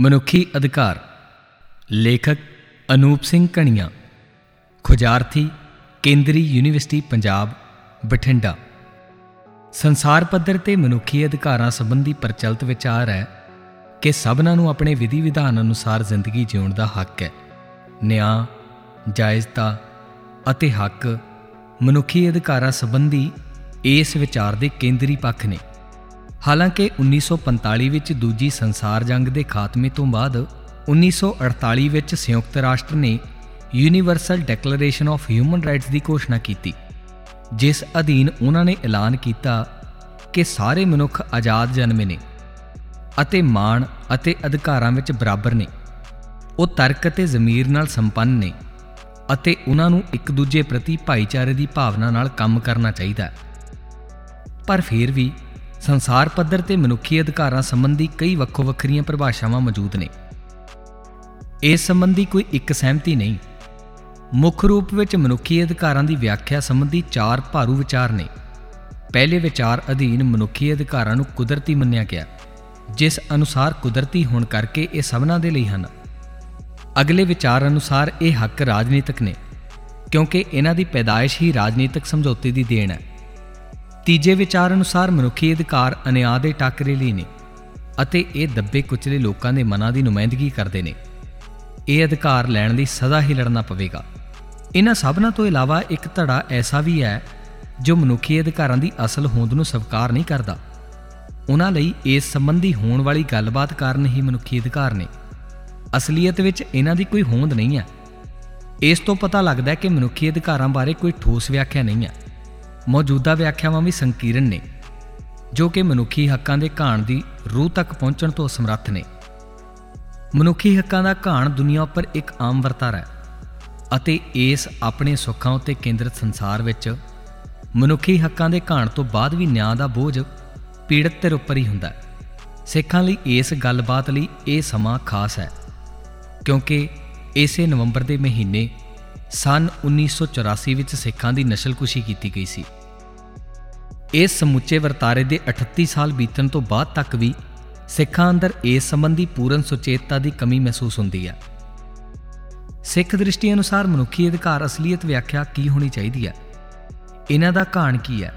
ਮਨੁੱਖੀ ਅਧਿਕਾਰ। ਲੇਖਕ ਅਨੂਪ ਸਿੰਘ ਕਣੀਆਂ। ਖੁਜਾਰਥੀ ਕੇਂਦਰੀ ਯੂਨੀਵਰਸਿਟੀ, ਪੰਜਾਬ, ਬਠਿੰਡਾ। ਸੰਸਾਰ ਪੱਧਰ ਤੇ ਮਨੁੱਖੀ ਅਧਿਕਾਰਾਂ ਸੰਬੰਧੀ ਪ੍ਰਚਲਿਤ ਵਿਚਾਰ ਹੈ ਕਿ ਸਭਨਾਂ ਨੂੰ ਆਪਣੇ ਵਿਧੀ ਵਿਧਾਨ ਅਨੁਸਾਰ ਜ਼ਿੰਦਗੀ ਜਿਉਣ ਦਾ ਹੱਕ ਹੈ। ਨਿਆਂ, ਜਾਇਜ਼ਤਾ ਅਤੇ ਹੱਕ ਮਨੁੱਖੀ ਅਧਿਕਾਰਾਂ ਸੰਬੰਧੀ ਇਸ ਵਿਚਾਰ ਦੇ ਕੇਂਦਰੀ ਪੱਖ ਨੇ। ਹਾਲਾਂਕਿ 1945 ਵਿੱਚ ਦੂਜੀ ਸੰਸਾਰ ਜੰਗ ਦੇ ਖਾਤਮੇ ਤੋਂ ਬਾਅਦ 1948 ਵਿੱਚ ਸੰਯੁਕਤ ਰਾਸ਼ਟਰ ਨੇ Universal Declaration of Human Rights ਦੀ ਘੋਸ਼ਣਾ ਕੀਤੀ, ਜਿਸ ਅਧੀਨ ਉਹਨਾਂ ਨੇ ਐਲਾਨ ਕੀਤਾ ਕਿ ਸਾਰੇ ਮਨੁੱਖ ਆਜ਼ਾਦ ਜਨਮੇ ਨੇ ਅਤੇ ਮਾਣ ਅਤੇ ਅਧਿਕਾਰਾਂ ਵਿੱਚ ਬਰਾਬਰ ਨੇ। ਉਹ ਤਰਕ ਅਤੇ ਜ਼ਮੀਰ ਨਾਲ ਸੰਪੰਨ ਨੇ ਅਤੇ ਉਹਨਾਂ ਨੂੰ ਇੱਕ ਦੂਜੇ ਪ੍ਰਤੀ ਭਾਈਚਾਰੇ ਦੀ ਭਾਵਨਾ ਨਾਲ ਕੰਮ ਕਰਨਾ ਚਾਹੀਦਾ ਹੈ। ਪਰ ਫਿਰ ਵੀ ਸੰਸਾਰ ਪੱਧਰ ਤੇ ਮਨੁੱਖੀ ਅਧਿਕਾਰਾਂ ਸੰਬੰਧੀ ਕਈ ਵੱਖੋ ਵੱਖਰੀਆਂ ਪਰਿਭਾਸ਼ਾਵਾਂ ਮੌਜੂਦ ਨੇ। ਇਸ ਸੰਬੰਧੀ ਕੋਈ ਇੱਕ ਸਹਿਮਤੀ ਨਹੀਂ। ਮੁੱਖ ਰੂਪ ਵਿੱਚ ਮਨੁੱਖੀ ਅਧਿਕਾਰਾਂ ਦੀ ਵਿਆਖਿਆ ਸੰਬੰਧੀ ਚਾਰ ਭਾਰੂ ਵਿਚਾਰ ਨੇ। ਪਹਿਲੇ ਵਿਚਾਰ ਅਧੀਨ ਮਨੁੱਖੀ ਅਧਿਕਾਰਾਂ ਨੂੰ ਕੁਦਰਤੀ ਮੰਨਿਆ ਗਿਆ, ਜਿਸ ਅਨੁਸਾਰ ਕੁਦਰਤੀ ਹੋਣ ਕਰਕੇ ਇਹ ਸਭਨਾਂ ਦੇ ਲਈ ਹਨ। ਅਗਲੇ ਵਿਚਾਰ ਅਨੁਸਾਰ ਇਹ ਹੱਕ ਰਾਜਨੀਤਿਕ ਨੇ, ਕਿਉਂਕਿ ਇਹਨਾਂ ਦੀ ਪੈਦਾਇਸ਼ ਹੀ ਰਾਜਨੀਤਿਕ ਸਮਝੌਤੇ ਦੀ ਦੇਣ ਹੈ। ਤੀਜੇ ਵਿਚਾਰ ਅਨੁਸਾਰ ਮਨੁੱਖੀ ਅਧਿਕਾਰ ਅਨਿਆਂ ਦੇ ਟਾਕਰੇ ਲਈ ਨੇ ਅਤੇ ਇਹ ਦੱਬੇ ਕੁਚਲੇ ਲੋਕਾਂ ਦੇ ਮਨਾਂ ਦੀ ਨੁਮਾਇੰਦਗੀ ਕਰਦੇ ਨੇ। ਇਹ ਅਧਿਕਾਰ ਲੈਣ ਲਈ ਸਦਾ ਹੀ ਲੜਨਾ ਪਵੇਗਾ। ਇਹਨਾਂ ਸਭਨਾਂ ਤੋਂ ਇਲਾਵਾ ਇੱਕ ਧੜਾ ਐਸਾ ਵੀ ਹੈ ਜੋ ਮਨੁੱਖੀ ਅਧਿਕਾਰਾਂ ਦੀ ਅਸਲ ਹੋਂਦ ਨੂੰ ਸਵੀਕਾਰ ਨਹੀਂ ਕਰਦਾ। ਉਹਨਾਂ ਲਈ ਇਸ ਸੰਬੰਧੀ ਹੋਣ ਵਾਲੀ ਗੱਲਬਾਤ ਕਾਰਨ ਹੀ ਮਨੁੱਖੀ ਅਧਿਕਾਰ ਨੇ। ਅਸਲੀਅਤ ਵਿੱਚ ਇਹਨਾਂ ਦੀ ਕੋਈ ਹੋਂਦ ਨਹੀਂ ਹੈ। ਇਸ ਤੋਂ ਪਤਾ ਲੱਗਦਾ ਹੈ ਕਿ ਮਨੁੱਖੀ ਅਧਿਕਾਰਾਂ ਬਾਰੇ ਕੋਈ ਠੋਸ ਵਿਆਖਿਆ ਨਹੀਂ ਹੈ। ਮੌਜੂਦਾ ਵਿਆਖਿਆਵਾਂ ਵੀ ਸੰਕੀਰਨ ਨੇ, ਜੋ ਕਿ ਮਨੁੱਖੀ ਹੱਕਾਂ ਦੇ ਘਾਣ ਦੀ ਰੂਹ ਤੱਕ ਪਹੁੰਚਣ ਤੋਂ ਅਸਮਰੱਥ ਨੇ। ਮਨੁੱਖੀ ਹੱਕਾਂ ਦਾ ਘਾਣ ਦੁਨੀਆ ਉੱਪਰ ਇੱਕ ਆਮ ਵਰਤਾਰਾ ਹੈ ਅਤੇ ਇਸ ਆਪਣੇ ਸੁੱਖਾਂ ਉੱਤੇ ਕੇਂਦਰਿਤ ਸੰਸਾਰ ਵਿੱਚ ਮਨੁੱਖੀ ਹੱਕਾਂ ਦੇ ਘਾਣ ਤੋਂ ਬਾਅਦ ਵੀ ਨਿਆਂ ਦਾ ਬੋਝ ਪੀੜਤ ਧਿਰ ਉੱਪਰ ਹੀ ਹੁੰਦਾ ਹੈ। ਸਿੱਖਾਂ ਲਈ ਇਸ ਗੱਲਬਾਤ ਲਈ ਇਹ ਸਮਾਂ ਖਾਸ ਹੈ, ਕਿਉਂਕਿ ਇਸੇ ਨਵੰਬਰ ਦੇ ਮਹੀਨੇ ਸਨ 1984 ਵਿੱਚ ਸਿੱਖਾਂ ਦੀ ਨਸਲਕੁਸ਼ੀ ਕੀਤੀ ਗਈ ਸੀ। ਇਸ ਸਮੁੱਚੇ ਵਰਤਾਰੇ ਦੇ 38 ਸਾਲ ਬੀਤਣ ਤੋਂ ਬਾਅਦ ਤੱਕ ਵੀ ਸਿੱਖਾਂ ਅੰਦਰ ਇਸ ਸੰਬੰਧੀ ਪੂਰਨ ਸੁਚੇਤਤਾ ਦੀ ਕਮੀ ਮਹਿਸੂਸ ਹੁੰਦੀ ਹੈ। ਸਿੱਖ ਦ੍ਰਿਸ਼ਟੀ ਅਨੁਸਾਰ ਮਨੁੱਖੀ ਅਧਿਕਾਰ ਅਸਲੀਅਤ ਵਿਆਖਿਆ ਕੀ ਹੋਣੀ ਚਾਹੀਦੀ ਹੈ? ਇਹਨਾਂ ਦਾ ਕਾਣ ਕੀ ਹੈ?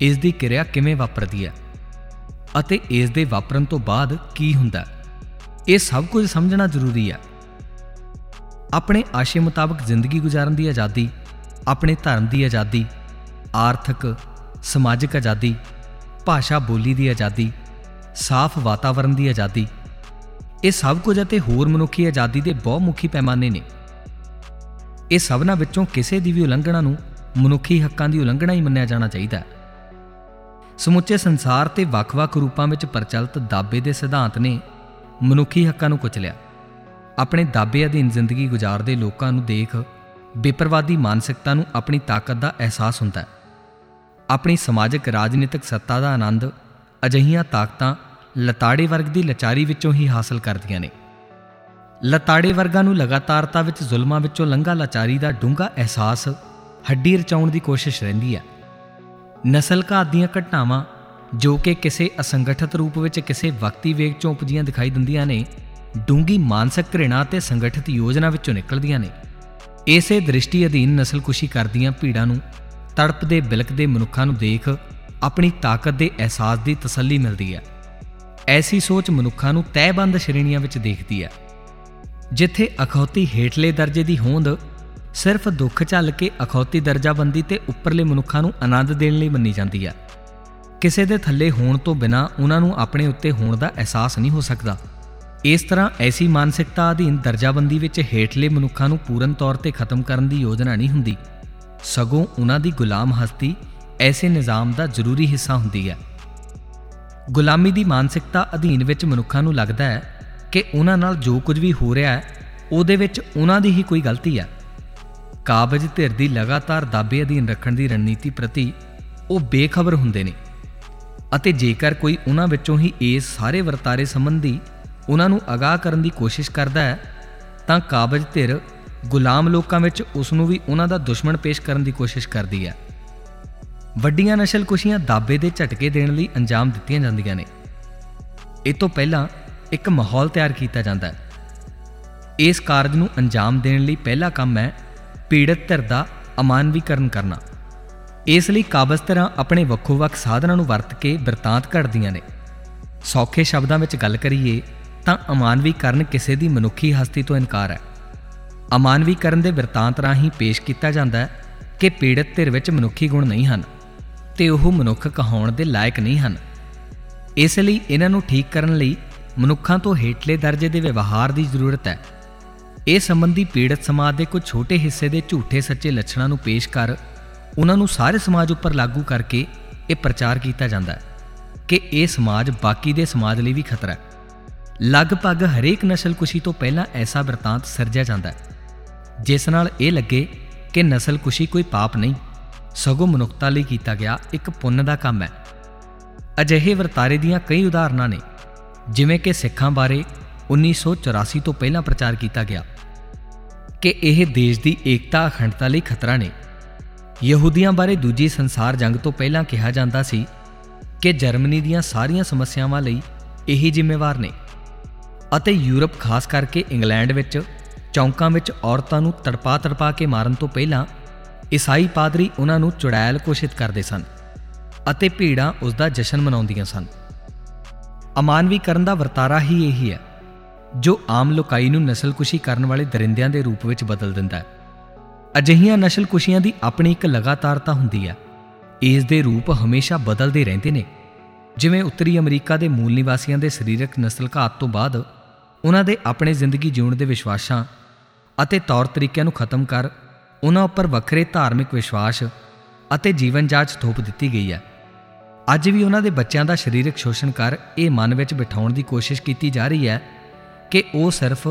ਇਸ ਦੀ ਕਿਰਿਆ ਕਿਵੇਂ ਵਾਪਰਦੀ ਹੈ? ਅਤੇ ਇਸ ਦੇ ਵਾਪਰਨ ਤੋਂ ਬਾਅਦ ਕੀ ਹੁੰਦਾ ਇਹ ਸਭ ਕੁਝ ਸਮਝਣਾ ਜ਼ਰੂਰੀ ਹੈ। ਆਪਣੇ ਆਸ਼ੇ ਮੁਤਾਬਕ ਜ਼ਿੰਦਗੀ ਗੁਜ਼ਾਰਨ ਦੀ ਆਜ਼ਾਦੀ, ਆਪਣੇ ਧਰਮ ਦੀ ਆਜ਼ਾਦੀ, ਆਰਥਿਕ ਸਮਾਜਿਕ ਆਜ਼ਾਦੀ, ਭਾਸ਼ਾ ਬੋਲੀ ਦੀ ਆਜ਼ਾਦੀ, ਸਾਫ਼ ਵਾਤਾਵਰਣ ਦੀ ਆਜ਼ਾਦੀ, ਇਹ ਸਭ ਕੁਝ ਅਤੇ ਹੋਰ ਮਨੁੱਖੀ ਆਜ਼ਾਦੀ ਦੇ ਬਹੁਮੁਖੀ ਪੈਮਾਨੇ ਨੇ। ਇਹ ਸਭਨਾਂ ਵਿੱਚੋਂ ਕਿਸੇ ਦੀ ਵੀ ਉਲੰਘਣਾ ਨੂੰ ਮਨੁੱਖੀ ਹੱਕਾਂ ਦੀ ਉਲੰਘਣਾ ਹੀ ਮੰਨਿਆ ਜਾਣਾ ਚਾਹੀਦਾ ਹੈ। ਸਮੁੱਚੇ ਸੰਸਾਰ ਤੇ ਵੱਖ-ਵੱਖ ਰੂਪਾਂ ਵਿੱਚ ਪ੍ਰਚਲਿਤ ਦਾਬੇ ਦੇ ਸਿਧਾਂਤ ਨੇ ਮਨੁੱਖੀ ਹੱਕਾਂ ਨੂੰ ਕੁਚਲਿਆ ਆਪਣੇ ਦਾਬੇ ਅਧੀਨ ਜ਼ਿੰਦਗੀ ਗੁਜ਼ਾਰਦੇ ਲੋਕਾਂ ਨੂੰ ਦੇਖ ਬੇਪਰਵਾਦੀ ਮਾਨਸਿਕਤਾ ਨੂੰ ਆਪਣੀ ਤਾਕਤ ਦਾ ਅਹਿਸਾਸ ਹੁੰਦਾ ਹੈ। ਆਪਣੀ ਸਮਾਜਿਕ, ਰਾਜਨੀਤਿਕ ਸੱਤਾ ਦਾ ਆਨੰਦ ਅਜਹੀਆਂ ਤਾਕਤਾਂ ਲਤਾੜੇ ਵਰਗ ਦੀ ਲਚਾਰੀ ਵਿੱਚੋਂ ਹੀ ਹਾਸਲ ਕਰਦੀਆਂ ਨੇ। ਲਤਾੜੇ ਵਰਗਾਂ ਨੂੰ ਲਗਾਤਾਰਤਾ ਵਿੱਚ ਜ਼ੁਲਮਾਂ ਵਿੱਚੋਂ ਲੰਘਾ ਲਾਚਾਰੀ ਦਾ ਡੂੰਘਾ ਅਹਿਸਾਸ ਹੱਡੀ ਰਚਾਉਣ ਦੀ ਕੋਸ਼ਿਸ਼ ਰਹਿੰਦੀ ਹੈ। ਨਸਲ ਘਾਤ ਦੀਆਂ ਘਟਨਾਵਾਂ ਜੋ ਕਿ ਕਿਸੇ ਅਸੰਗਠਿਤ ਰੂਪ ਵਿੱਚ ਕਿਸੇ ਵਕਤੀ ਵੇਗ ਚੋਂ ਉਪਜੀਆਂ ਦਿਖਾਈ ਦਿੰਦੀਆਂ ਨੇ ਡੂੰਗੀ ਮਾਨਸਿਕ ਘ੍ਰਿਣਾ ਤੇ ਸੰਗਠਿਤ ਯੋਜਨਾ ਵਿੱਚੋਂ ਨਿਕਲਦੀਆਂ ਨੇ। ਇਸੇ ਦ੍ਰਿਸ਼ਟੀ ਅਧੀਨ ਨਸਲਕੁਸ਼ੀ ਕਰਦੀਆਂ ਭੀੜਾਂ ਨੂੰ ਤੜਪਦੇ ਬਿਲਕਦੇ ਮਨੁੱਖਾਂ ਨੂੰ ਦੇਖ ਆਪਣੀ ਤਾਕਤ ਦੇ ਅਹਿਸਾਸ ਦੀ ਤਸੱਲੀ ਮਿਲਦੀ ਹੈ। ਐਸੀ ਸੋਚ ਮਨੁੱਖਾਂ ਨੂੰ ਤੈਅਬੰਦ ਸ਼੍ਰੇਣੀਆਂ ਵਿੱਚ ਦੇਖਦੀ ਹੈ। ਜਿੱਥੇ ਅਖੌਤੀ ਹੇਠਲੇ ਦਰਜੇ ਦੀ ਹੋਂਦ ਸਿਰਫ ਦੁੱਖ ਝੱਲ ਕੇ ਅਖੌਤੀ ਦਰਜਾਬੰਦੀ ਤੇ ਉੱਪਰਲੇ ਮਨੁੱਖਾਂ ਨੂੰ ਆਨੰਦ ਦੇਣ ਲਈ ਮੰਨੀ ਜਾਂਦੀ ਹੈ। ਕਿਸੇ ਦੇ ਥੱਲੇ ਹੋਣ ਤੋਂ ਬਿਨਾ ਉਹਨਾਂ ਨੂੰ ਆਪਣੇ ਉੱਤੇ ਹੋਣ ਦਾ ਅਹਿਸਾਸ ਨਹੀਂ ਹੋ ਸਕਦਾ। ਇਸ ਤਰ੍ਹਾਂ ਐਸੀ ਮਾਨਸਿਕਤਾ ਅਧੀਨ ਦਰਜਾਬੰਦੀ ਵਿੱਚ ਹੇਠਲੇ ਮਨੁੱਖਾਂ ਨੂੰ ਪੂਰਨ ਤੌਰ ਤੇ ਖਤਮ ਕਰਨ ਦੀ ਯੋਜਨਾ ਨਹੀਂ ਹੁੰਦੀ। ਸਗੋਂ ਉਹਨਾਂ ਦੀ ਗੁਲਾਮ ਹਸਤੀ ਐਸੇ ਨਿਜ਼ਾਮ ਦਾ ਜ਼ਰੂਰੀ ਹਿੱਸਾ ਹੁੰਦੀ ਹੈ। ਗੁਲਾਮੀ ਦੀ ਮਾਨਸਿਕਤਾ ਅਧੀਨ ਵਿੱਚ ਮਨੁੱਖਾਂ ਨੂੰ ਲੱਗਦਾ ਹੈ ਕਿ ਉਹਨਾਂ ਨਾਲ ਜੋ ਕੁਝ ਵੀ ਹੋ ਰਿਹਾ ਹੈ, ਉਹਦੇ ਵਿੱਚ ਉਹਨਾਂ ਦੀ ਹੀ ਕੋਈ ਗਲਤੀ ਹੈ। ਕਾਬਜ ਧਿਰ ਦੀ ਲਗਾਤਾਰ ਦਾਬੇ ਅਧੀਨ ਰੱਖਣ ਦੀ ਰਣਨੀਤੀ ਪ੍ਰਤੀ ਉਹ ਬੇਖਬਰ ਹੁੰਦੇ ਨੇ ਅਤੇ ਜੇਕਰ ਕੋਈ ਉਹਨਾਂ ਵਿੱਚੋਂ ਹੀ ਇਸ ਸਾਰੇ ਵਰਤਾਰੇ ਸੰਬੰਧੀ ਉਹਨਾਂ ਨੂੰ ਅਗਾਹ ਕਰਨ ਦੀ ਕੋਸ਼ਿਸ਼ ਕਰਦਾ ਹੈ, ਤਾਂ ਕਾਬਜ ਧਿਰ ਗੁਲਾਮ ਲੋਕਾਂ ਵਿੱਚ ਉਸ ਨੂੰ ਵੀ ਉਹਨਾਂ ਦਾ ਦੁਸ਼ਮਣ ਪੇਸ਼ ਕਰਨ ਦੀ ਕੋਸ਼ਿਸ਼ ਕਰਦੀ ਹੈ। ਵੱਡੀਆਂ ਨਸ਼ਲ ਕੁਸ਼ੀਆਂ ਦਾਬੇ ਦੇ ਝਟਕੇ ਦੇਣ ਲਈ ਅੰਜਾਮ ਦਿੱਤੀਆਂ ਜਾਂਦੀਆਂ ਨੇ। ਇਹ ਤੋਂ ਪਹਿਲਾਂ ਇੱਕ ਮਾਹੌਲ ਤਿਆਰ ਕੀਤਾ ਜਾਂਦਾ ਹੈ। ਇਸ ਕਾਰਜ ਨੂੰ ਅੰਜਾਮ ਦੇਣ ਲਈ ਪਹਿਲਾ ਕੰਮ ਹੈ ਪੀੜਤ ਧਿਰ ਦਾ ਅਮਾਨਵੀਕਰਨ ਕਰਨਾ। ਇਸ ਲਈ ਕਾਬਜ਼ ਤਰ੍ਹਾਂ ਆਪਣੇ ਵੱਖੋ-ਵੱਖ ਸਾਧਨਾਂ ਨੂੰ ਵਰਤ ਕੇ ਬਿਰਤਾਂਤ ਘੜਦੀਆਂ ਨੇ। ਸੌਖੇ ਸ਼ਬਦਾਂ ਵਿੱਚ ਗੱਲ ਕਰੀਏ ਤਾਂ ਅਮਾਨਵੀਕਰਨ ਕਿਸੇ ਦੀ ਮਨੁੱਖੀ ਹਸਤੀ ਤੋਂ ਇਨਕਾਰ ਹੈ। ਅਮਾਨਵੀਕਰਨ ਦੇ ਬਿਰਤਾਂਤ ਰਾਹੀਂ ਪੇਸ਼ ਕੀਤਾ ਜਾਂਦਾ ਹੈ ਕਿ ਪੀੜਤ ਧਿਰ ਵਿੱਚ ਮਨੁੱਖੀ ਗੁਣ ਨਹੀਂ ਹਨ ਤੇ ਉਹ ਮਨੁੱਖ ਕਹਾਉਣ ਦੇ ਲਾਇਕ ਨਹੀਂ ਹਨ। ਇਸ ਲਈ ਇਹਨਾਂ ਨੂੰ ਠੀਕ ਕਰਨ ਲਈ ਮਨੁੱਖਾਂ ਤੋਂ ਹੇਠਲੇ ਦਰਜੇ ਦੇ ਵਿਵਹਾਰ ਦੀ ਜ਼ਰੂਰਤ ਹੈ। ਇਹ ਸੰਬੰਧੀ ਪੀੜਤ ਸਮਾਜ ਦੇ ਕੁਝ ਛੋਟੇ ਹਿੱਸੇ ਦੇ ਝੂਠੇ ਸੱਚੇ ਲੱਛਣਾਂ ਨੂੰ ਪੇਸ਼ ਕਰ ਉਹਨਾਂ ਨੂੰ ਸਾਰੇ ਸਮਾਜ ਉੱਪਰ ਲਾਗੂ ਕਰਕੇ ਇਹ ਪ੍ਰਚਾਰ ਕੀਤਾ ਜਾਂਦਾ ਹੈ ਕਿ ਇਹ ਸਮਾਜ ਬਾਕੀ ਦੇ ਸਮਾਜ ਲਈ ਵੀ ਖਤਰਾ ਹੈ। ਲਗਭਗ ਹਰੇਕ ਨਸਲਕੁਸ਼ੀ ਤੋਂ ਪਹਿਲਾਂ ਐਸਾ ਵਰਤਾਂਤ ਸਿਰਜਿਆ ਜਾਂਦਾ ਹੈ। ਜਿਸ ਨਾਲ ਇਹ ਲੱਗੇ ਕਿ ਨਸਲਕੁਸ਼ੀ ਕੋਈ ਪਾਪ ਨਹੀਂ, ਸਗੋਂ ਮਨੁੱਖਤਾ ਲਈ ਕੀਤਾ ਗਿਆ ਇੱਕ ਪੁੰਨ ਦਾ ਕੰਮ ਹੈ। ਅਜਿਹੇ ਵਰਤਾਰੇ ਦੀਆਂ ਕਈ ਉਦਾਹਰਨਾਂ ਨੇ, ਜਿਵੇਂ ਕਿ ਸਿੱਖਾਂ ਬਾਰੇ 1984 ਤੋਂ ਪਹਿਲਾਂ ਪ੍ਰਚਾਰ ਕੀਤਾ ਗਿਆ ਕਿ ਇਹ ਦੇਸ਼ ਦੀ ਏਕਤਾ ਅਖੰਡਤਾ ਲਈ ਖਤਰਾ ਨੇ। ਯਹੂਦੀਆਂ ਬਾਰੇ ਦੂਜੀ ਸੰਸਾਰ ਜੰਗ ਤੋਂ ਪਹਿਲਾਂ ਕਿਹਾ ਜਾਂਦਾ ਸੀ ਕਿ ਜਰਮਨੀ ਦੀਆਂ ਸਾਰੀਆਂ ਸਮੱਸਿਆਵਾਂ ਲਈ ਇਹੀ ਜ਼ਿੰਮੇਵਾਰ ਨੇ ਅਤੇ ਯੂਰਪ ਖਾਸ ਕਰਕੇ ਇੰਗਲੈਂਡ ਵਿੱਚ ਚੌਂਕਾਂ ਵਿੱਚ ਔਰਤਾਂ ਨੂੰ ਤੜਪਾ ਤੜਪਾ ਕੇ ਮਾਰਨ ਤੋਂ ਪਹਿਲਾਂ ਈਸਾਈ ਪਾਦਰੀ ਉਹਨਾਂ ਨੂੰ ਚੁੜੈਲ ਘੋਸ਼ਿਤ ਕਰਦੇ ਸਨ ਅਤੇ ਭੀੜਾਂ ਉਸ ਦਾ ਜਸ਼ਨ ਮਨਾਉਂਦੀਆਂ ਸਨ। ਅਮਾਨਵੀਕਰਨ ਦਾ ਵਰਤਾਰਾ ਹੀ ਇਹੀ ਹੈ, ਜੋ ਆਮ ਲੋਕਾਈ ਨੂੰ ਨਸਲਕੁਸ਼ੀ ਕਰਨ ਵਾਲੇ ਦਰਿੰਦਿਆਂ ਦੇ ਰੂਪ ਵਿੱਚ ਬਦਲ ਦਿੰਦਾ ਹੈ। ਅਜਿਹੀਆਂ ਨਸਲਕੁਸ਼ੀਆਂ ਦੀ ਆਪਣੀ ਇੱਕ ਲਗਾਤਾਰਤਾ ਹੁੰਦੀ ਹੈ। ਇਸ ਦੇ ਰੂਪ ਹਮੇਸ਼ਾ ਬਦਲਦੇ ਰਹਿੰਦੇ ਨੇ। ਜਿਵੇਂ ਉੱਤਰੀ ਅਮਰੀਕਾ ਦੇ ਮੂਲ ਨਿਵਾਸੀਆਂ ਦੇ ਸਰੀਰਕ ਨਸਲ ਘਾਤ ਤੋਂ ਬਾਅਦ ਉਹਨਾਂ ਦੇ ਆਪਣੇ ਜ਼ਿੰਦਗੀ ਜਿਉਣ ਦੇ ਵਿਸ਼ਵਾਸਾਂ ਅਤੇ ਤੌਰ ਤਰੀਕਿਆਂ ਨੂੰ ਖਤਮ ਕਰ ਉਹਨਾਂ ਉੱਪਰ ਵੱਖਰੇ ਧਾਰਮਿਕ ਵਿਸ਼ਵਾਸ ਅਤੇ ਜੀਵਨ ਜਾਚ ਥੋਪ ਦਿੱਤੀ ਗਈ ਹੈ। ਅੱਜ ਵੀ ਉਹਨਾਂ ਦੇ ਬੱਚਿਆਂ ਦਾ ਸਰੀਰਕ ਸ਼ੋਸ਼ਣ ਕਰ ਇਹ ਮਨ ਵਿੱਚ ਬਿਠਾਉਣ ਦੀ ਕੋਸ਼ਿਸ਼ ਕੀਤੀ ਜਾ ਰਹੀ ਹੈ ਕਿ ਉਹ ਸਿਰਫ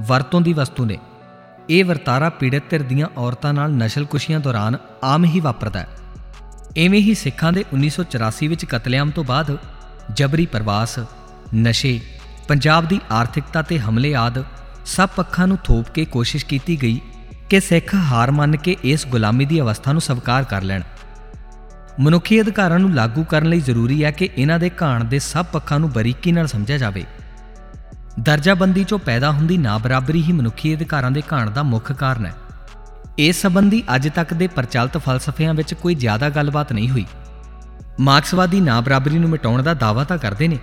ਵਰਤੋਂ ਦੀ ਵਸਤੂ ਨੇ। ਇਹ ਵਰਤਾਰਾ ਪੀੜਤ ਧਿਰ ਦੀਆਂ ਔਰਤਾਂ ਨਾਲ ਨਸ਼ਲਕੁਸ਼ੀਆਂ ਦੌਰਾਨ ਆਮ ਹੀ ਵਾਪਰਦਾ ਹੈ। ਐਵੇਂ ਹੀ ਸਿੱਖਾਂ ਦੇ 1984 ਵਿੱਚ ਕਤਲੇਆਮ ਤੋਂ ਬਾਅਦ ਜਬਰੀ ਪ੍ਰਵਾਸ, ਨਸ਼ੇ, ਪੰਜਾਬ ਦੀ ਆਰਥਿਕਤਾ ਤੇ ਹਮਲੇ ਆਦ ਸਭ ਪੱਖਾਂ ਨੂੰ ਥੋਪ ਕੇ ਕੋਸ਼ਿਸ਼ ਕੀਤੀ ਗਈ ਕਿ ਸਿੱਖ ਹਾਰ ਮੰਨ ਕੇ ਇਸ ਗੁਲਾਮੀ ਦੀ ਅਵਸਥਾ ਨੂੰ ਸਵੀਕਾਰ ਕਰ ਲੈਣ। ਮਨੁੱਖੀ ਅਧਿਕਾਰਾਂ ਨੂੰ ਲਾਗੂ ਕਰਨ ਲਈ ਜ਼ਰੂਰੀ ਹੈ ਕਿ ਇਹਨਾਂ ਦੇ ਘਾਣ ਦੇ ਸਭ ਪੱਖਾਂ ਨੂੰ ਬਰੀਕੀ ਨਾਲ ਸਮਝਿਆ ਜਾਵੇ। ਦਰਜਾਬੰਦੀ ਚੋਂ ਪੈਦਾ ਹੁੰਦੀ ਨਾਬਰਾਬਰੀ ਹੀ ਮਨੁੱਖੀ ਅਧਿਕਾਰਾਂ ਦੇ ਘਾਣ ਦਾ ਮੁੱਖ ਕਾਰਨ ਹੈ। ਇਸ ਸੰਬੰਧੀ ਅੱਜ ਤੱਕ ਦੇ ਪ੍ਰਚਲਿਤ ਫਲਸਫਿਆਂ ਵਿੱਚ ਕੋਈ ਜ਼ਿਆਦਾ ਗੱਲਬਾਤ ਨਹੀਂ ਹੋਈ। ਮਾਰਕਸਵਾਦੀ ਨਾਬਰਾਬਰੀ ਨੂੰ ਮਿਟਾਉਣ ਦਾ ਦਾਅਵਾ ਤਾਂ ਕਰਦੇ ਨੇ,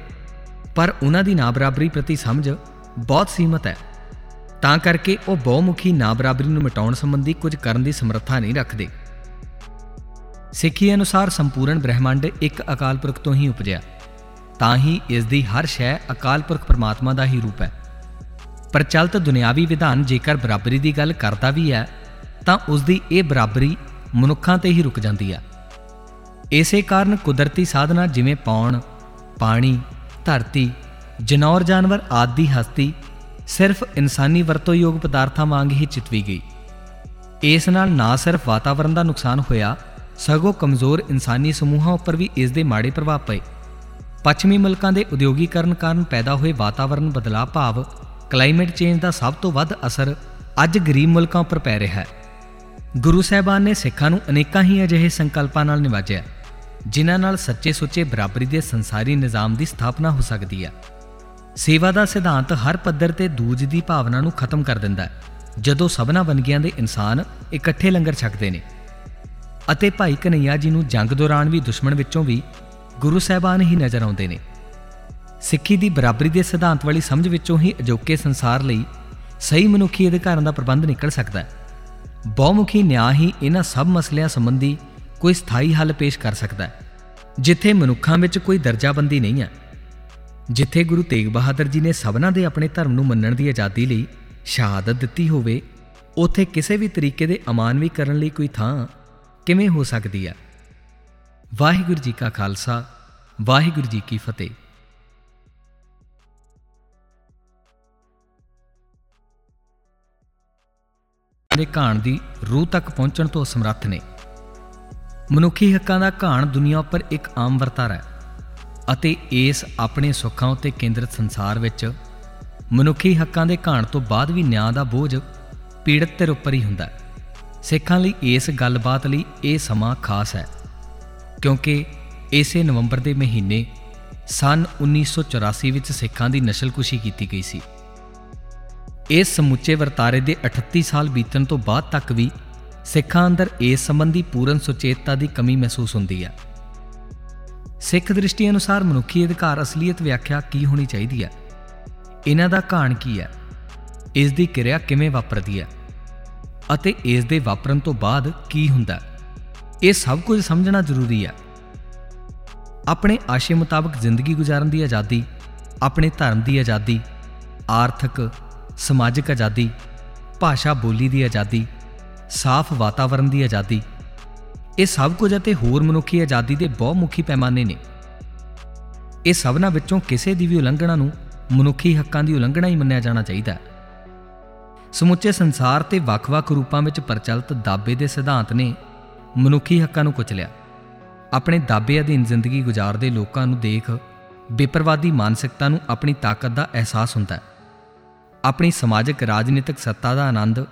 ਪਰ ਉਹਨਾਂ ਦੀ ਨਾਬਰਾਬਰੀ ਪ੍ਰਤੀ ਸਮਝ ਬਹੁਤ ਸੀਮਤ ਹੈ। ਤਾਂ ਕਰਕੇ ਉਹ ਬਹੁਮੁਖੀ ਨਾਬਰਾਬਰੀ ਨੂੰ ਮਿਟਾਉਣ ਸੰਬੰਧੀ ਕੁਝ ਕਰਨ ਦੀ ਸਮਰੱਥਾ ਨਹੀਂ ਰੱਖਦੇ। ਸਿੱਖੀ ਅਨੁਸਾਰ ਸੰਪੂਰਨ ਬ੍ਰਹਿਮੰਡ ਇੱਕ ਅਕਾਲ ਪੁਰਖ ਤੋਂ ਹੀ ਉਪਜਿਆ। ਤਾਂ ਹੀ ਇਸ ਦੀ ਹਰ ਸ਼ੈ ਅਕਾਲ ਪੁਰਖ ਪਰਮਾਤਮਾ ਦਾ ਹੀ ਰੂਪ ਹੈ। ਪ੍ਰਚਲਿਤ ਦੁਨਿਆਵੀ ਵਿਧਾਨ ਜੇਕਰ ਬਰਾਬਰੀ ਦੀ ਗੱਲ ਕਰਦਾ ਵੀ ਹੈ, ਤਾਂ ਉਸ ਦੀ ਇਹ ਬਰਾਬਰੀ ਮਨੁੱਖਾਂ ਤੇ ਹੀ ਰੁਕ ਜਾਂਦੀ ਹੈ। ਇਸੇ ਕਾਰਨ ਕੁਦਰਤੀ ਸਾਧਨਾ ਜਿਵੇਂ ਪੌਣ, ਪਾਣੀ, ਧਰਤੀ, ਜਨੌਰ ਜਾਨਵਰ ਆਦਿ ਦੀ ਹਸਤੀ ਸਿਰਫ ਇਨਸਾਨੀ ਵਰਤੋਯੋਗ ਪਦਾਰਥਾਂ ਵਾਂਗ ਹੀ ਚਿਤਵੀ ਗਈ। ਇਸ ਨਾਲ ਨਾ ਸਿਰਫ ਵਾਤਾਵਰਣ ਦਾ ਨੁਕਸਾਨ ਹੋਇਆ, ਸਗੋਂ ਕਮਜ਼ੋਰ ਇਨਸਾਨੀ ਸਮੂਹਾਂ ਉੱਪਰ ਵੀ ਇਸ ਦੇ ਮਾੜੇ ਪ੍ਰਭਾਵ ਪਏ। ਪੱਛਮੀ ਮੁਲਕਾਂ ਦੇ ਉਦਯੋਗੀਕਰਨ ਕਾਰਨ ਪੈਦਾ ਹੋਏ ਵਾਤਾਵਰਣ ਬਦਲਾਅ ਭਾਵ ਕਲਾਈਮੇਟ ਚੇਂਜ ਦਾ ਸਭ ਤੋਂ ਵੱਧ ਅਸਰ ਅੱਜ ਗਰੀਬ ਮੁਲਕਾਂ ਉੱਪਰ ਪੈ ਰਿਹਾ ਹੈ। ਗੁਰੂ ਸਾਹਿਬਾਨ ਨੇ ਸਿੱਖਾਂ ਨੂੰ ਅਨੇਕਾਂ ਹੀ ਅਜਿਹੇ ਸੰਕਲਪਾਂ ਨਾਲ ਨਿਵਾਜਿਆ, ਜਿਨ੍ਹਾਂ ਨਾਲ ਸੱਚੇ ਸੁੱਚੇ ਬਰਾਬਰੀ ਦੇ ਸੰਸਾਰੀ ਨਿਜ਼ਾਮ ਦੀ ਸਥਾਪਨਾ ਹੋ ਸਕਦੀ ਹੈ। ਸੇਵਾ ਦਾ ਸਿਧਾਂਤ ਹਰ ਪੱਧਰ ਤੇ ਦੂਜ ਦੀ ਭਾਵਨਾ ਨੂੰ ਖਤਮ ਕਰ ਦਿੰਦਾ ਹੈ, ਜਦੋਂ ਸਭਨਾ ਵੰਨਗੀਆਂ ਦੇ ਇਨਸਾਨ ਇਕੱਠੇ ਲੰਗਰ ਛਕਦੇ ਨੇ। ਅਤੇ ਭਾਈ ਕਨਈਆ ਜੀ ਨੂੰ ਜੰਗ ਦੌਰਾਨ ਵੀ ਦੁਸ਼ਮਣ ਵਿੱਚੋਂ ਵੀ ਗੁਰੂ ਸਾਹਿਬਾਨ ਹੀ ਨਜ਼ਰ ਆਉਂਦੇ ਨੇ। ਸਿੱਖੀ ਦੀ ਬਰਾਬਰੀ ਦੇ ਸਿਧਾਂਤ ਵਾਲੀ ਸਮਝ ਵਿੱਚੋਂ ਹੀ ਅਜੋਕੇ ਸੰਸਾਰ ਲਈ ਸਹੀ ਮਨੁੱਖੀ ਅਧਿਕਾਰਾਂ ਦਾ ਪ੍ਰਬੰਧ ਨਿਕਲ ਸਕਦਾ ਹੈ। ਬਹੁਮੁਖੀ ਨਿਆਂ ਹੀ ਇਹਨਾਂ ਸਭ ਮਸਲਿਆਂ ਸੰਬੰਧੀ ਕੋਈ ਸਥਾਈ ਹੱਲ ਪੇਸ਼ ਕਰ ਸਕਦਾ ਹੈ, ਜਿੱਥੇ ਮਨੁੱਖਾਂ ਵਿੱਚ ਕੋਈ ਦਰਜਾਬੰਦੀ ਨਹੀਂ ਹੈ। ਜਿੱਥੇ ਗੁਰੂ ਤੇਗ ਬਹਾਦਰ ਜੀ ਨੇ ਸਭਨਾਂ ਦੇ ਆਪਣੇ ਧਰਮ ਨੂੰ ਮੰਨਣ ਦੀ ਆਜ਼ਾਦੀ ਲਈ ਸ਼ਹਾਦਤ ਦਿੱਤੀ ਹੋਵੇ, ਉਥੇ ਕਿਸੇ ਵੀ ਤਰੀਕੇ ਦੇ ਅਮਾਨਵੀ ਕਰਨ ਲਈ ਕੋਈ ਥਾਂ ਕਿਵੇਂ ਹੋ ਸਕਦੀ ਹੈ ਵਾਹਿਗੁਰੂ ਜੀ ਕਾ ਖਾਲਸਾ, ਵਾਹਿਗੁਰੂ ਜੀ ਕੀ ਫਤਿਹ। ਦੇ ਘਾਣ ਦੀ ਰੂਹ ਤੱਕ ਪਹੁੰਚਣ ਤੋਂ ਅਸਮਰੱਥ ਨੇ। ਮਨੁੱਖੀ ਹੱਕਾਂ ਦਾ ਘਾਣ ਦੁਨੀਆ ਉੱਪਰ ਇੱਕ ਆਮ ਵਰਤਾਰਾ ਹੈ। ਅਤੇ ਇਸ ਆਪਣੇ ਸੁੱਖਾਂ ਉੱਤੇ ਕੇਂਦਰਿਤ ਸੰਸਾਰ ਵਿੱਚ ਮਨੁੱਖੀ ਹੱਕਾਂ ਦੇ ਘਾਣ ਤੋਂ ਬਾਅਦ ਵੀ ਨਿਆਂ ਦਾ ਬੋਝ ਪੀੜਤ ਤੇ ਉੱਪਰ ਹੀ ਹੁੰਦਾ ਹੈ। ਸਿੱਖਾਂ ਲਈ ਇਸ ਗੱਲਬਾਤ ਲਈ ਇਹ ਸਮਾਂ ਖਾਸ ਹੈ, ਕਿਉਂਕਿ ਇਸੇ ਨਵੰਬਰ ਦੇ ਮਹੀਨੇ ਸਨ 1984 ਵਿੱਚ ਸਿੱਖਾਂ ਦੀ ਨਸਲਕੁਸ਼ੀ ਕੀਤੀ ਗਈ ਸੀ। ਇਸ ਸਮੁੱਚੇ ਵਰਤਾਰੇ ਦੇ 38 ਸਾਲ ਬੀਤਣ ਤੋਂ ਬਾਅਦ ਤੱਕ ਵੀ ਸਿੱਖਾਂ ਅੰਦਰ ਇਸ ਸੰਬੰਧੀ ਪੂਰਨ ਸੁਚੇਤਤਾ ਦੀ ਕਮੀ ਮਹਿਸੂਸ ਹੁੰਦੀ ਹੈ। ਸਿੱਖ ਦ੍ਰਿਸ਼ਟੀ ਅਨੁਸਾਰ ਮਨੁੱਖੀ ਅਧਿਕਾਰ ਅਸਲੀਅਤ ਵਿਆਖਿਆ ਕੀ ਹੋਣੀ ਚਾਹੀਦੀ ਹੈ? ਇਹਨਾਂ ਦਾ ਕਾਰਨ ਕੀ ਹੈ? ਇਸ ਦੀ ਕਿਰਿਆ ਕਿਵੇਂ ਵਾਪਰਦੀ ਹੈ? ਅਤੇ ਇਸ ਦੇ ਵਾਪਰਨ ਤੋਂ ਬਾਅਦ ਕੀ ਹੁੰਦਾ ਇਹ ਸਭ ਕੁਝ ਸਮਝਣਾ ਜ਼ਰੂਰੀ ਹੈ। ਆਪਣੇ ਆਸ਼ੇ ਮੁਤਾਬਕ ਜ਼ਿੰਦਗੀ ਗੁਜ਼ਾਰਨ ਦੀ ਆਜ਼ਾਦੀ, ਆਪਣੇ ਧਰਮ ਦੀ ਆਜ਼ਾਦੀ, ਆਰਥਿਕ, ਸਮਾਜਿਕ ਆਜ਼ਾਦੀ, ਭਾਸ਼ਾ ਬੋਲੀ ਦੀ ਆਜ਼ਾਦੀ, ਸਾਫ਼ ਵਾਤਾਵਰਣ ਦੀ ਆਜ਼ਾਦੀ ਇਹ ਸਭ ਕੁਝ ਅਤੇ ਹੋਰ ਮਨੁੱਖੀ ਆਜ਼ਾਦੀ ਦੇ ਬਹੁਮੁਖੀ ਪੈਮਾਨੇ ਨੇ। ਇਹ ਸਭਨਾਂ ਵਿੱਚੋਂ ਕਿਸੇ ਦੀ ਵੀ ਉਲੰਘਣਾ ਨੂੰ ਮਨੁੱਖੀ ਹੱਕਾਂ ਦੀ ਉਲੰਘਣਾ ਹੀ ਮੰਨਿਆ ਜਾਣਾ ਚਾਹੀਦਾ ਹੈ। ਸਮੁੱਚੇ ਸੰਸਾਰ ਤੇ ਵੱਖ-ਵੱਖ ਰੂਪਾਂ ਵਿੱਚ ਪ੍ਰਚਲਿਤ ਦਾਬੇ ਦੇ ਸਿਧਾਂਤ ਨੇ ਮਨੁੱਖੀ ਹੱਕਾਂ ਨੂੰ ਕੁਚਲਿਆ ਆਪਣੇ ਦਾਬੇ ਅਧੀਨ ਜ਼ਿੰਦਗੀ ਗੁਜ਼ਾਰਦੇ ਲੋਕਾਂ ਨੂੰ ਦੇਖ ਬੇਪਰਵਾਦੀ ਮਾਨਸਿਕਤਾ ਨੂੰ ਆਪਣੀ ਤਾਕਤ ਦਾ ਅਹਿਸਾਸ ਹੁੰਦਾ ਹੈ। ਆਪਣੀ ਸਮਾਜਿਕ, ਰਾਜਨੀਤਿਕ ਸੱਤਾ ਦਾ ਆਨੰਦ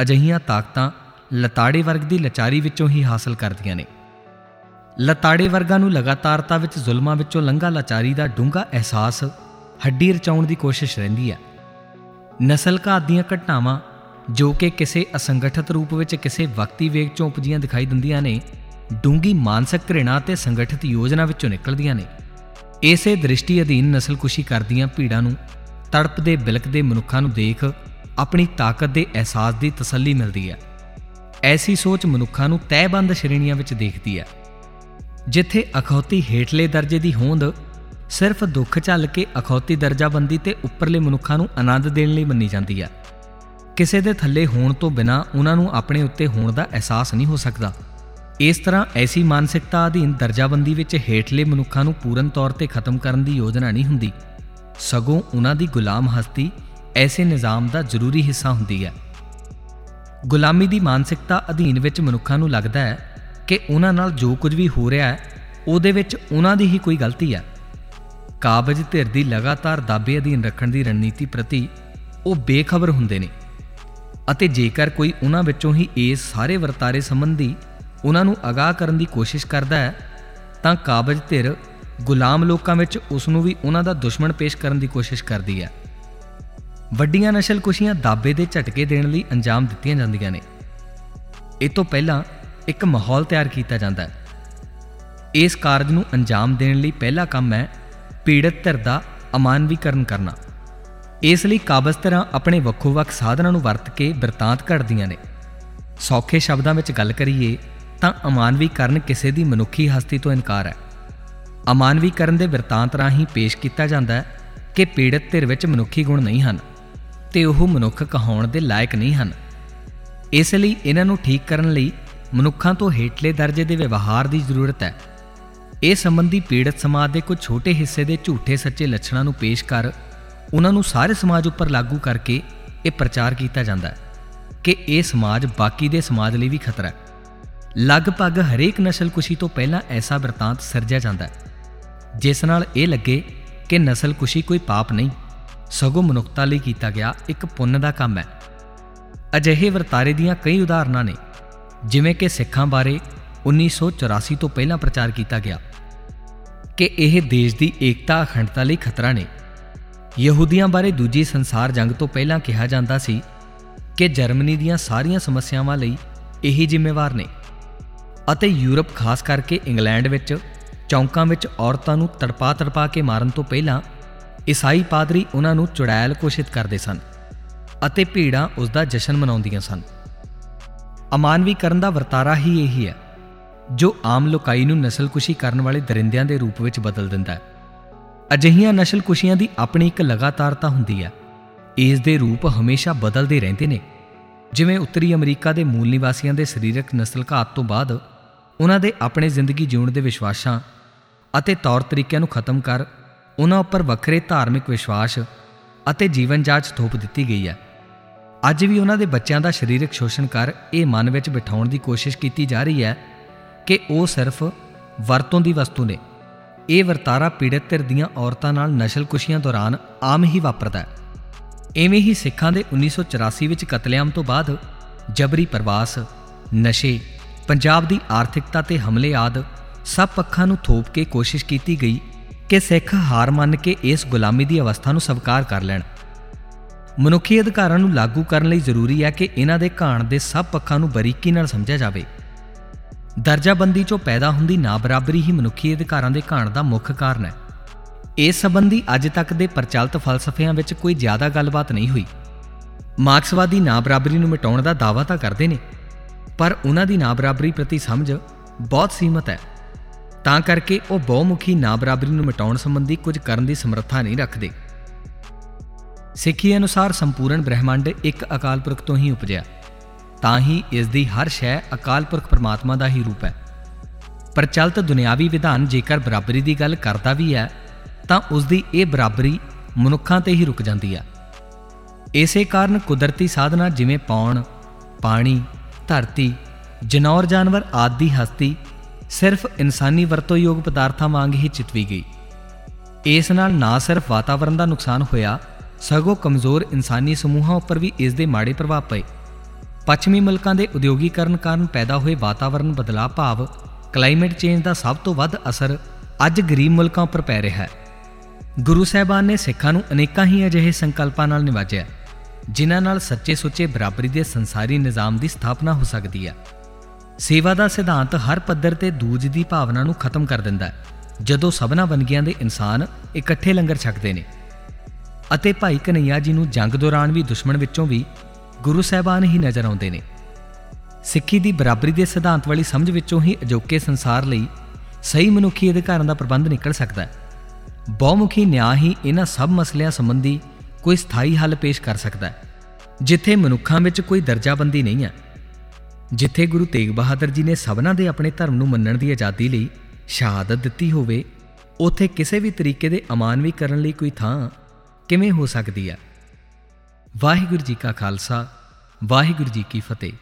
ਅਜਹੀਆਂ ਤਾਕਤਾਂ ਲਤਾੜੇ ਵਰਗ ਦੀ ਲਚਾਰੀ ਵਿੱਚੋਂ ਹੀ ਹਾਸਲ ਕਰਦੀਆਂ ਨੇ। ਲਤਾੜੇ ਵਰਗਾਂ ਨੂੰ ਲਗਾਤਾਰਤਾ ਵਿੱਚ ਜ਼ੁਲਮਾਂ ਵਿੱਚੋਂ ਲੰਘਾ ਲਾਚਾਰੀ ਦਾ ਡੂੰਘਾ ਅਹਿਸਾਸ ਹੱਡੀ ਰਚਾਉਣ ਦੀ ਕੋਸ਼ਿਸ਼ ਰਹਿੰਦੀ ਹੈ। ਨਸਲ ਘਾਤ ਦੀਆਂ ਘਟਨਾਵਾਂ, ਜੋ ਕਿ ਕਿਸੇ ਅਸੰਗਠਿਤ ਰੂਪ ਵਿੱਚ ਕਿਸੇ ਵਕਤੀ ਵੇਗ ਚੋਂ ਉਪਜੀਆਂ ਦਿਖਾਈ ਦਿੰਦੀਆਂ ਨੇ ਡੂੰਗੀ ਮਾਨਸਿਕ ਘ੍ਰਿਣਾ ਤੇ ਸੰਗਠਿਤ ਯੋਜਨਾ ਵਿੱਚੋਂ ਨਿਕਲਦੀਆਂ ਨੇ। ਇਸੇ ਦ੍ਰਿਸ਼ਟੀ ਅਧੀਨ ਨਸਲਕੁਸ਼ੀ ਕਰਦੀਆਂ ਭੀੜਾਂ ਨੂੰ ਤੜਪਦੇ ਬਿਲਕਦੇ ਮਨੁੱਖਾਂ ਨੂੰ ਦੇਖ ਆਪਣੀ ਤਾਕਤ ਦੇ ਅਹਿਸਾਸ ਦੀ ਤਸੱਲੀ ਮਿਲਦੀ ਹੈ। ਐਸੀ ਸੋਚ ਮਨੁੱਖਾਂ ਨੂੰ ਤੈਅਬੰਦ ਸ਼੍ਰੇਣੀਆਂ ਵਿੱਚ ਦੇਖਦੀ ਹੈ, ਜਿੱਥੇ ਅਖੌਤੀ ਹੇਠਲੇ ਦਰਜੇ ਦੀ ਹੋਂਦ ਸਿਰਫ ਦੁੱਖ ਝੱਲ ਕੇ ਅਖੌਤੀ ਦਰਜਾਬੰਦੀ ਤੇ ਉੱਪਰਲੇ ਮਨੁੱਖਾਂ ਨੂੰ ਆਨੰਦ ਦੇਣ ਲਈ ਮੰਨੀ ਜਾਂਦੀ ਹੈ। ਕਿਸੇ ਦੇ ਥੱਲੇ ਹੋਣ ਤੋਂ ਬਿਨਾ ਉਹਨਾਂ ਨੂੰ ਆਪਣੇ ਉੱਤੇ ਹੋਣ ਦਾ ਅਹਿਸਾਸ ਨਹੀਂ ਹੋ ਸਕਦਾ। ਇਸ ਤਰ੍ਹਾਂ ਐਸੀ ਮਾਨਸਿਕਤਾ ਅਧੀਨ ਦਰਜਾਬੰਦੀ ਵਿੱਚ ਹੇਠਲੇ ਮਨੁੱਖਾਂ ਨੂੰ ਪੂਰਨ ਤੌਰ ਤੇ ਖਤਮ ਕਰਨ ਦੀ ਯੋਜਨਾ ਨਹੀਂ ਹੁੰਦੀ। ਸਗੋਂ ਉਹਨਾਂ ਦੀ ਗੁਲਾਮ ਹਸਤੀ ਐਸੇ ਨਿਜ਼ਾਮ ਦਾ ਜ਼ਰੂਰੀ ਹਿੱਸਾ ਹੁੰਦੀ ਹੈ। ਗੁਲਾਮੀ ਦੀ ਮਾਨਸਿਕਤਾ ਅਧੀਨ ਵਿੱਚ ਮਨੁੱਖਾਂ ਨੂੰ ਲੱਗਦਾ ਹੈ ਕਿ ਉਹਨਾਂ ਨਾਲ ਜੋ ਕੁਝ ਵੀ ਹੋ ਰਿਹਾ ਹੈ, ਉਹਦੇ ਵਿੱਚ ਉਹਨਾਂ ਦੀ ਹੀ ਕੋਈ ਗਲਤੀ ਹੈ। ਕਾਬਜ ਧਿਰ ਦੀ ਲਗਾਤਾਰ ਦਾਬੇ ਅਧੀਨ ਰੱਖਣ ਦੀ ਰਣਨੀਤੀ ਪ੍ਰਤੀ ਉਹ ਬੇਖਬਰ ਹੁੰਦੇ ਨੇ ਅਤੇ ਜੇਕਰ ਕੋਈ ਉਹਨਾਂ ਵਿੱਚੋਂ ਹੀ ਇਸ ਸਾਰੇ ਵਰਤਾਰੇ ਸੰਬੰਧੀ ਉਹਨਾਂ ਨੂੰ ਅਗਾਹ ਕਰਨ ਦੀ ਕੋਸ਼ਿਸ਼ ਕਰਦਾ ਹੈ, ਤਾਂ ਕਾਬਜ ਧਿਰ ਗੁਲਾਮ ਲੋਕਾਂ ਵਿੱਚ ਉਸ ਨੂੰ ਵੀ ਉਹਨਾਂ ਦਾ ਦੁਸ਼ਮਣ ਪੇਸ਼ ਕਰਨ ਦੀ ਕੋਸ਼ਿਸ਼ ਕਰਦੀ ਹੈ। ਵੱਡੀਆਂ ਨਸ਼ਲ ਕੁਸ਼ੀਆਂ ਦਾਬੇ ਦੇ ਝਟਕੇ ਦੇਣ ਲਈ ਅੰਜਾਮ ਦਿੱਤੀਆਂ ਜਾਂਦੀਆਂ ਨੇ। ਇਹ ਤੋਂ ਪਹਿਲਾਂ ਇੱਕ ਮਾਹੌਲ ਤਿਆਰ ਕੀਤਾ ਜਾਂਦਾ ਹੈ। ਇਸ ਕਾਰਜ ਨੂੰ ਅੰਜਾਮ ਦੇਣ ਲਈ ਪਹਿਲਾ ਕੰਮ ਹੈ ਪੀੜਤ ਧਿਰ ਦਾ ਅਮਾਨਵੀਕਰਨ ਕਰਨਾ। ਇਸ ਲਈ ਕਾਬਜ਼ ਤਰ੍ਹਾਂ ਆਪਣੇ ਵੱਖੋ-ਵੱਖ ਸਾਧਨਾਂ ਨੂੰ ਵਰਤ ਕੇ ਬਿਰਤਾਂਤ ਘੜਦੀਆਂ ਨੇ। ਸੌਖੇ ਸ਼ਬਦਾਂ ਵਿੱਚ ਗੱਲ ਕਰੀਏ ਤਾਂ ਅਮਾਨਵੀਕਰਨ ਕਿਸੇ ਦੀ ਮਨੁੱਖੀ ਹਸਤੀ ਤੋਂ ਇਨਕਾਰ ਹੈ। ਅਮਾਨਵੀਕਰਨ ਦੇ ਬਿਰਤਾਂਤ ਰਾਹੀਂ ਪੇਸ਼ ਕੀਤਾ ਜਾਂਦਾ ਹੈ ਕਿ ਪੀੜਤ ਧਿਰ ਵਿੱਚ ਮਨੁੱਖੀ ਗੁਣ ਨਹੀਂ ਹਨ। ਤੇ ਉਹ ਮਨੁੱਖ ਕਹਾਉਣ ਦੇ ਲਾਇਕ ਨਹੀਂ ਹਨ। ਇਸ ਲਈ ਇਹਨਾਂ ਨੂੰ ਠੀਕ ਕਰਨ ਲਈ ਮਨੁੱਖਾਂ ਤੋਂ ਹੇਠਲੇ ਦਰਜੇ ਦੇ ਵਿਵਹਾਰ ਦੀ ਜ਼ਰੂਰਤ ਹੈ। ਇਹ ਸੰਬੰਧੀ ਪੀੜਤ ਸਮਾਜ ਦੇ ਕੁਝ ਛੋਟੇ ਹਿੱਸੇ ਦੇ ਝੂਠੇ ਸੱਚੇ ਲੱਛਣਾਂ ਨੂੰ ਪੇਸ਼ ਕਰ ਉਹਨਾਂ ਨੂੰ ਸਾਰੇ ਸਮਾਜ ਉੱਪਰ ਲਾਗੂ ਕਰਕੇ ਇਹ ਪ੍ਰਚਾਰ ਕੀਤਾ ਜਾਂਦਾ ਹੈ ਕਿ ਇਹ ਸਮਾਜ ਬਾਕੀ ਦੇ ਸਮਾਜ ਲਈ ਵੀ ਖਤਰਾ ਹੈ। ਲਗਭਗ ਹਰੇਕ ਨਸਲਕੁਸ਼ੀ ਤੋਂ ਪਹਿਲਾਂ ਐਸਾ ਵਰਤਾਂਤ ਸਿਰਜਿਆ ਜਾਂਦਾ ਹੈ, ਜਿਸ ਨਾਲ ਇਹ ਲੱਗੇ ਕਿ ਨਸਲਕੁਸ਼ੀ ਕੋਈ ਪਾਪ ਨਹੀਂ। ਸਗੋਂ ਮਨੁੱਖਤਾ ਲਈ ਕੀਤਾ ਗਿਆ ਇੱਕ ਪੁੰਨ ਦਾ ਕੰਮ ਹੈ। ਅਜਿਹੇ ਵਰਤਾਰੇ ਦੀਆਂ ਕਈ ਉਦਾਹਰਨਾਂ ਨੇ, ਜਿਵੇਂ ਕਿ ਸਿੱਖਾਂ ਬਾਰੇ 1984 ਤੋਂ ਪਹਿਲਾਂ ਪ੍ਰਚਾਰ ਕੀਤਾ ਗਿਆ, ਕਿ ਇਹ ਦੇਸ਼ ਦੀ ਏਕਤਾ ਅਖੰਡਤਾ ਲਈ ਖਤਰਾ ਨੇ। ਯਹੂਦੀਆਂ ਬਾਰੇ ਦੂਜੀ ਸੰਸਾਰ ਜੰਗ ਤੋਂ ਪਹਿਲਾਂ ਕਿਹਾ ਜਾਂਦਾ ਸੀ ਕਿ ਜਰਮਨੀ ਦੀਆਂ ਸਾਰੀਆਂ ਸਮੱਸਿਆਵਾਂ ਲਈ ਇਹੀ ਜ਼ਿੰਮੇਵਾਰ ਨੇ ਅਤੇ ਯੂਰਪ ਖਾਸ ਕਰਕੇ ਇੰਗਲੈਂਡ ਵਿੱਚ ਚੌਂਕਾਂ ਵਿੱਚ ਔਰਤਾਂ ਨੂੰ ਤੜਪਾ ਤੜਪਾ ਕੇ ਮਾਰਨ ਤੋਂ ਪਹਿਲਾਂ ਈਸਾਈ ਪਾਦਰੀ ਉਹਨਾਂ ਨੂੰ ਚੁੜੈਲ ਘੋਸ਼ਿਤ ਕਰਦੇ ਸਨ ਅਤੇ ਭੀੜਾਂ ਉਸ ਦਾ ਜਸ਼ਨ ਮਨਾਉਂਦੀਆਂ ਸਨ। ਅਮਾਨਵੀਕਰਨ ਦਾ ਵਰਤਾਰਾ ਹੀ ਇਹੀ ਹੈ, ਜੋ ਆਮ ਲੋਕਾਈ ਨੂੰ ਨਸਲਕੁਸ਼ੀ ਕਰਨ ਵਾਲੇ ਦਰਿੰਦਿਆਂ ਦੇ ਰੂਪ ਵਿੱਚ ਬਦਲ ਦਿੰਦਾ ਹੈ। ਅਜਿਹੀਆਂ ਨਸਲਕੁਸ਼ੀਆਂ ਦੀ ਆਪਣੀ ਇੱਕ ਲਗਾਤਾਰਤਾ ਹੁੰਦੀ ਹੈ, ਇਸ ਦੇ ਰੂਪ ਹਮੇਸ਼ਾ ਬਦਲਦੇ ਰਹਿੰਦੇ ਨੇ। ਜਿਵੇਂ ਉੱਤਰੀ ਅਮਰੀਕਾ ਦੇ ਮੂਲ ਨਿਵਾਸੀਆਂ ਦੇ ਸਰੀਰਕ ਨਸਲ ਘਾਤ ਤੋਂ ਬਾਅਦ ਉਹਨਾਂ ਦੇ ਆਪਣੇ ਜ਼ਿੰਦਗੀ ਜਿਉਣ ਦੇ ਵਿਸ਼ਵਾਸਾਂ ਅਤੇ ਤੌਰ ਤਰੀਕਿਆਂ ਨੂੰ ਖਤਮ ਕਰ ਉਹਨਾਂ ਉੱਪਰ ਵੱਖਰੇ ਧਾਰਮਿਕ ਵਿਸ਼ਵਾਸ ਅਤੇ ਜੀਵਨ ਜਾਚ ਥੋਪ ਦਿੱਤੀ ਗਈ ਹੈ। ਅੱਜ ਵੀ ਉਹਨਾਂ ਦੇ ਬੱਚਿਆਂ ਦਾ ਸਰੀਰਕ ਸ਼ੋਸ਼ਣ ਕਰ ਇਹ ਮਨ ਵਿੱਚ ਬਿਠਾਉਣ ਦੀ ਕੋਸ਼ਿਸ਼ ਕੀਤੀ ਜਾ ਰਹੀ ਹੈ ਕਿ ਉਹ ਸਿਰਫ ਵਰਤੋਂ ਦੀ ਵਸਤੂ ਨੇ। ਇਹ ਵਰਤਾਰਾ ਪੀੜਤ ਧਿਰ ਦੀਆਂ ਔਰਤਾਂ ਨਾਲ ਨਸ਼ਲਕੁਸ਼ੀਆਂ ਦੌਰਾਨ ਆਮ ਹੀ ਵਾਪਰਦਾ ਹੈ। ਐਵੇਂ ਹੀ ਸਿੱਖਾਂ ਦੇ 1984 ਵਿੱਚ ਕਤਲੇਆਮ ਤੋਂ ਬਾਅਦ ਜਬਰੀ ਪ੍ਰਵਾਸ, ਨਸ਼ੇ, ਪੰਜਾਬ ਦੀ ਆਰਥਿਕਤਾ ਤੇ ਹਮਲੇ ਆਦ ਸਭ ਪੱਖਾਂ ਨੂੰ ਥੋਪ ਕੇ ਕੋਸ਼ਿਸ਼ ਕੀਤੀ ਗਈ ਕਿ ਸਿੱਖ ਹਾਰ ਮੰਨ ਕੇ ਇਸ ਗੁਲਾਮੀ ਦੀ ਅਵਸਥਾ ਨੂੰ ਸਵੀਕਾਰ ਕਰ ਲੈਣ। ਮਨੁੱਖੀ ਅਧਿਕਾਰਾਂ ਨੂੰ ਲਾਗੂ ਕਰਨ ਲਈ ਜ਼ਰੂਰੀ ਹੈ ਕਿ ਇਹਨਾਂ ਦੇ ਘਾਣ ਦੇ ਸਭ ਪੱਖਾਂ ਨੂੰ ਬਰੀਕੀ ਨਾਲ ਸਮਝਿਆ ਜਾਵੇ। ਦਰਜਾਬੰਦੀ ਚੋਂ ਪੈਦਾ ਹੁੰਦੀ ਨਾ ਬਰਾਬਰੀ ਹੀ ਮਨੁੱਖੀ ਅਧਿਕਾਰਾਂ ਦੇ ਘਾਣ ਦਾ ਮੁੱਖ ਕਾਰਨ ਹੈ। ਇਸ ਸੰਬੰਧੀ ਅੱਜ ਤੱਕ ਦੇ ਪ੍ਰਚਲਿਤ ਫਲਸਫਿਆਂ ਵਿੱਚ ਕੋਈ ਜ਼ਿਆਦਾ ਗੱਲਬਾਤ ਨਹੀਂ ਹੋਈ। ਮਾਰਕਸਵਾਦੀ ਨਾ ਬਰਾਬਰੀ ਨੂੰ ਮਿਟਾਉਣ ਦਾ ਦਾਅਵਾ ਤਾਂ ਕਰਦੇ ਨੇ, ਪਰ ਉਹਨਾਂ ਦੀ ਨਾ ਬਰਾਬਰੀ ਪ੍ਰਤੀ ਸਮਝ ਬਹੁਤ ਸੀਮਤ ਹੈ। ਤਾਂ ਕਰਕੇ ਉਹ ਬਹੁਮੁਖੀ ਨਾ ਬਰਾਬਰੀ ਨੂੰ ਮਿਟਾਉਣ ਸੰਬੰਧੀ ਕੁਝ ਕਰਨ ਦੀ ਸਮਰੱਥਾ ਨਹੀਂ ਰੱਖਦੇ। ਸਿੱਖੀ ਅਨੁਸਾਰ ਸੰਪੂਰਨ ਬ੍ਰਹਿਮੰਡ ਇੱਕ ਅਕਾਲ ਪੁਰਖ ਤੋਂ ਹੀ ਉਪਜਿਆ। ਤਾਂ ਹੀ ਇਸ ਦੀ ਹਰ ਸ਼ੈ ਅਕਾਲ ਪੁਰਖ ਪਰਮਾਤਮਾ ਦਾ ਹੀ ਰੂਪ ਹੈ। ਪ੍ਰਚਲਿਤ ਦੁਨਿਆਵੀ ਵਿਧਾਨ ਜੇਕਰ ਬਰਾਬਰੀ ਦੀ ਗੱਲ ਕਰਦਾ ਵੀ ਹੈ, ਤਾਂ ਉਸ ਦੀ ਇਹ ਬਰਾਬਰੀ ਮਨੁੱਖਾਂ ਤੇ ਹੀ ਰੁਕ ਜਾਂਦੀ ਹੈ। ਇਸੇ ਕਾਰਨ ਕੁਦਰਤੀ ਸਾਧਨਾ ਜਿਵੇਂ ਪੌਣ, ਪਾਣੀ, ਧਰਤੀ, ਜਨੌਰ ਜਾਨਵਰ ਆਦਿ ਦੀ ਹਸਤੀ ਸਿਰਫ ਇਨਸਾਨੀ ਵਰਤੋਯੋਗ ਪਦਾਰਥਾਂ ਵਾਂਗ ਹੀ ਚਿਤਵੀ ਗਈ। ਇਸ ਨਾਲ ਨਾ ਸਿਰਫ ਵਾਤਾਵਰਣ ਦਾ ਨੁਕਸਾਨ ਹੋਇਆ, ਸਗੋਂ ਕਮਜ਼ੋਰ ਇਨਸਾਨੀ ਸਮੂਹਾਂ ਉੱਪਰ ਵੀ ਇਸ ਦੇ ਮਾੜੇ ਪ੍ਰਭਾਵ ਪਏ। ਪੱਛਮੀ ਮੁਲਕਾਂ ਦੇ ਉਦਯੋਗੀਕਰਨ ਕਾਰਨ ਪੈਦਾ ਹੋਏ ਵਾਤਾਵਰਣ ਬਦਲਾਅ ਭਾਵ ਕਲਾਈਮੇਟ ਚੇਂਜ ਦਾ ਸਭ ਤੋਂ ਵੱਧ ਅਸਰ ਅੱਜ ਗਰੀਬ ਮੁਲਕਾਂ ਉੱਪਰ ਪੈ ਰਿਹਾ ਹੈ। ਗੁਰੂ ਸਾਹਿਬਾਨ ਨੇ ਸਿੱਖਾਂ ਨੂੰ ਅਨੇਕਾਂ ਹੀ ਅਜਿਹੇ ਸੰਕਲਪਾਂ ਨਾਲ ਨਿਵਾਜਿਆ, ਜਿਨ੍ਹਾਂ ਨਾਲ ਸੱਚੇ ਸੁੱਚੇ ਬਰਾਬਰੀ ਦੇ ਸੰਸਾਰੀ ਨਿਜ਼ਾਮ ਦੀ ਸਥਾਪਨਾ ਹੋ ਸਕਦੀ ਹੈ। ਸੇਵਾ ਦਾ ਸਿਧਾਂਤ ਹਰ ਪੱਧਰ ਤੇ ਦੂਜ ਦੀ ਭਾਵਨਾ ਨੂੰ ਖਤਮ ਕਰ ਦਿੰਦਾ ਹੈ, ਜਦੋਂ ਸਭਨਾ ਵੰਨਗੀਆਂ ਦੇ ਇਨਸਾਨ ਇਕੱਠੇ ਲੰਗਰ ਛਕਦੇ ਨੇ। ਅਤੇ ਭਾਈ ਕਨਈਆ ਜੀ ਨੂੰ ਜੰਗ ਦੌਰਾਨ ਵੀ ਦੁਸ਼ਮਣ ਵਿੱਚੋਂ ਵੀ ਗੁਰੂ ਸਾਹਿਬਾਨ ਹੀ ਨਜ਼ਰ ਆਉਂਦੇ ਨੇ। ਸਿੱਖੀ ਦੀ ਬਰਾਬਰੀ ਦੇ ਸਿਧਾਂਤ ਵਾਲੀ ਸਮਝ ਵਿੱਚੋਂ ਹੀ ਅਜੋਕੇ ਸੰਸਾਰ ਲਈ ਸਹੀ ਮਨੁੱਖੀ ਅਧਿਕਾਰਾਂ ਦਾ ਪ੍ਰਬੰਧ ਨਿਕਲ ਸਕਦਾ ਹੈ। ਬਹੁਮੁਖੀ ਨਿਆਂ ਹੀ ਇਹਨਾਂ ਸਭ ਮਸਲਿਆਂ ਸੰਬੰਧੀ ਕੋਈ ਸਥਾਈ ਹੱਲ ਪੇਸ਼ ਕਰ ਸਕਦਾ ਹੈ, ਜਿੱਥੇ ਮਨੁੱਖਾਂ ਵਿੱਚ ਕੋਈ ਦਰਜਾਬੰਦੀ ਨਹੀਂ ਹੈ। ਜਿੱਥੇ ਗੁਰੂ ਤੇਗ ਬਹਾਦਰ ਜੀ ਨੇ ਸਭਨਾਂ ਦੇ ਆਪਣੇ ਧਰਮ ਨੂੰ ਮੰਨਣ ਦੀ ਆਜ਼ਾਦੀ ਲਈ ਸ਼ਹਾਦਤ ਦਿੱਤੀ ਹੋਵੇ, ਉਥੇ ਕਿਸੇ ਵੀ ਤਰੀਕੇ ਦੇ ਅਮਾਨਵੀ ਕਰਨ ਲਈ ਕੋਈ ਥਾਂ ਕਿਵੇਂ ਹੋ ਸਕਦੀ ਹੈ ਵਾਹਿਗੁਰੂ ਜੀ ਕਾ ਖਾਲਸਾ, ਵਾਹਿਗੁਰੂ ਜੀ ਕੀ ਫਤਿਹ।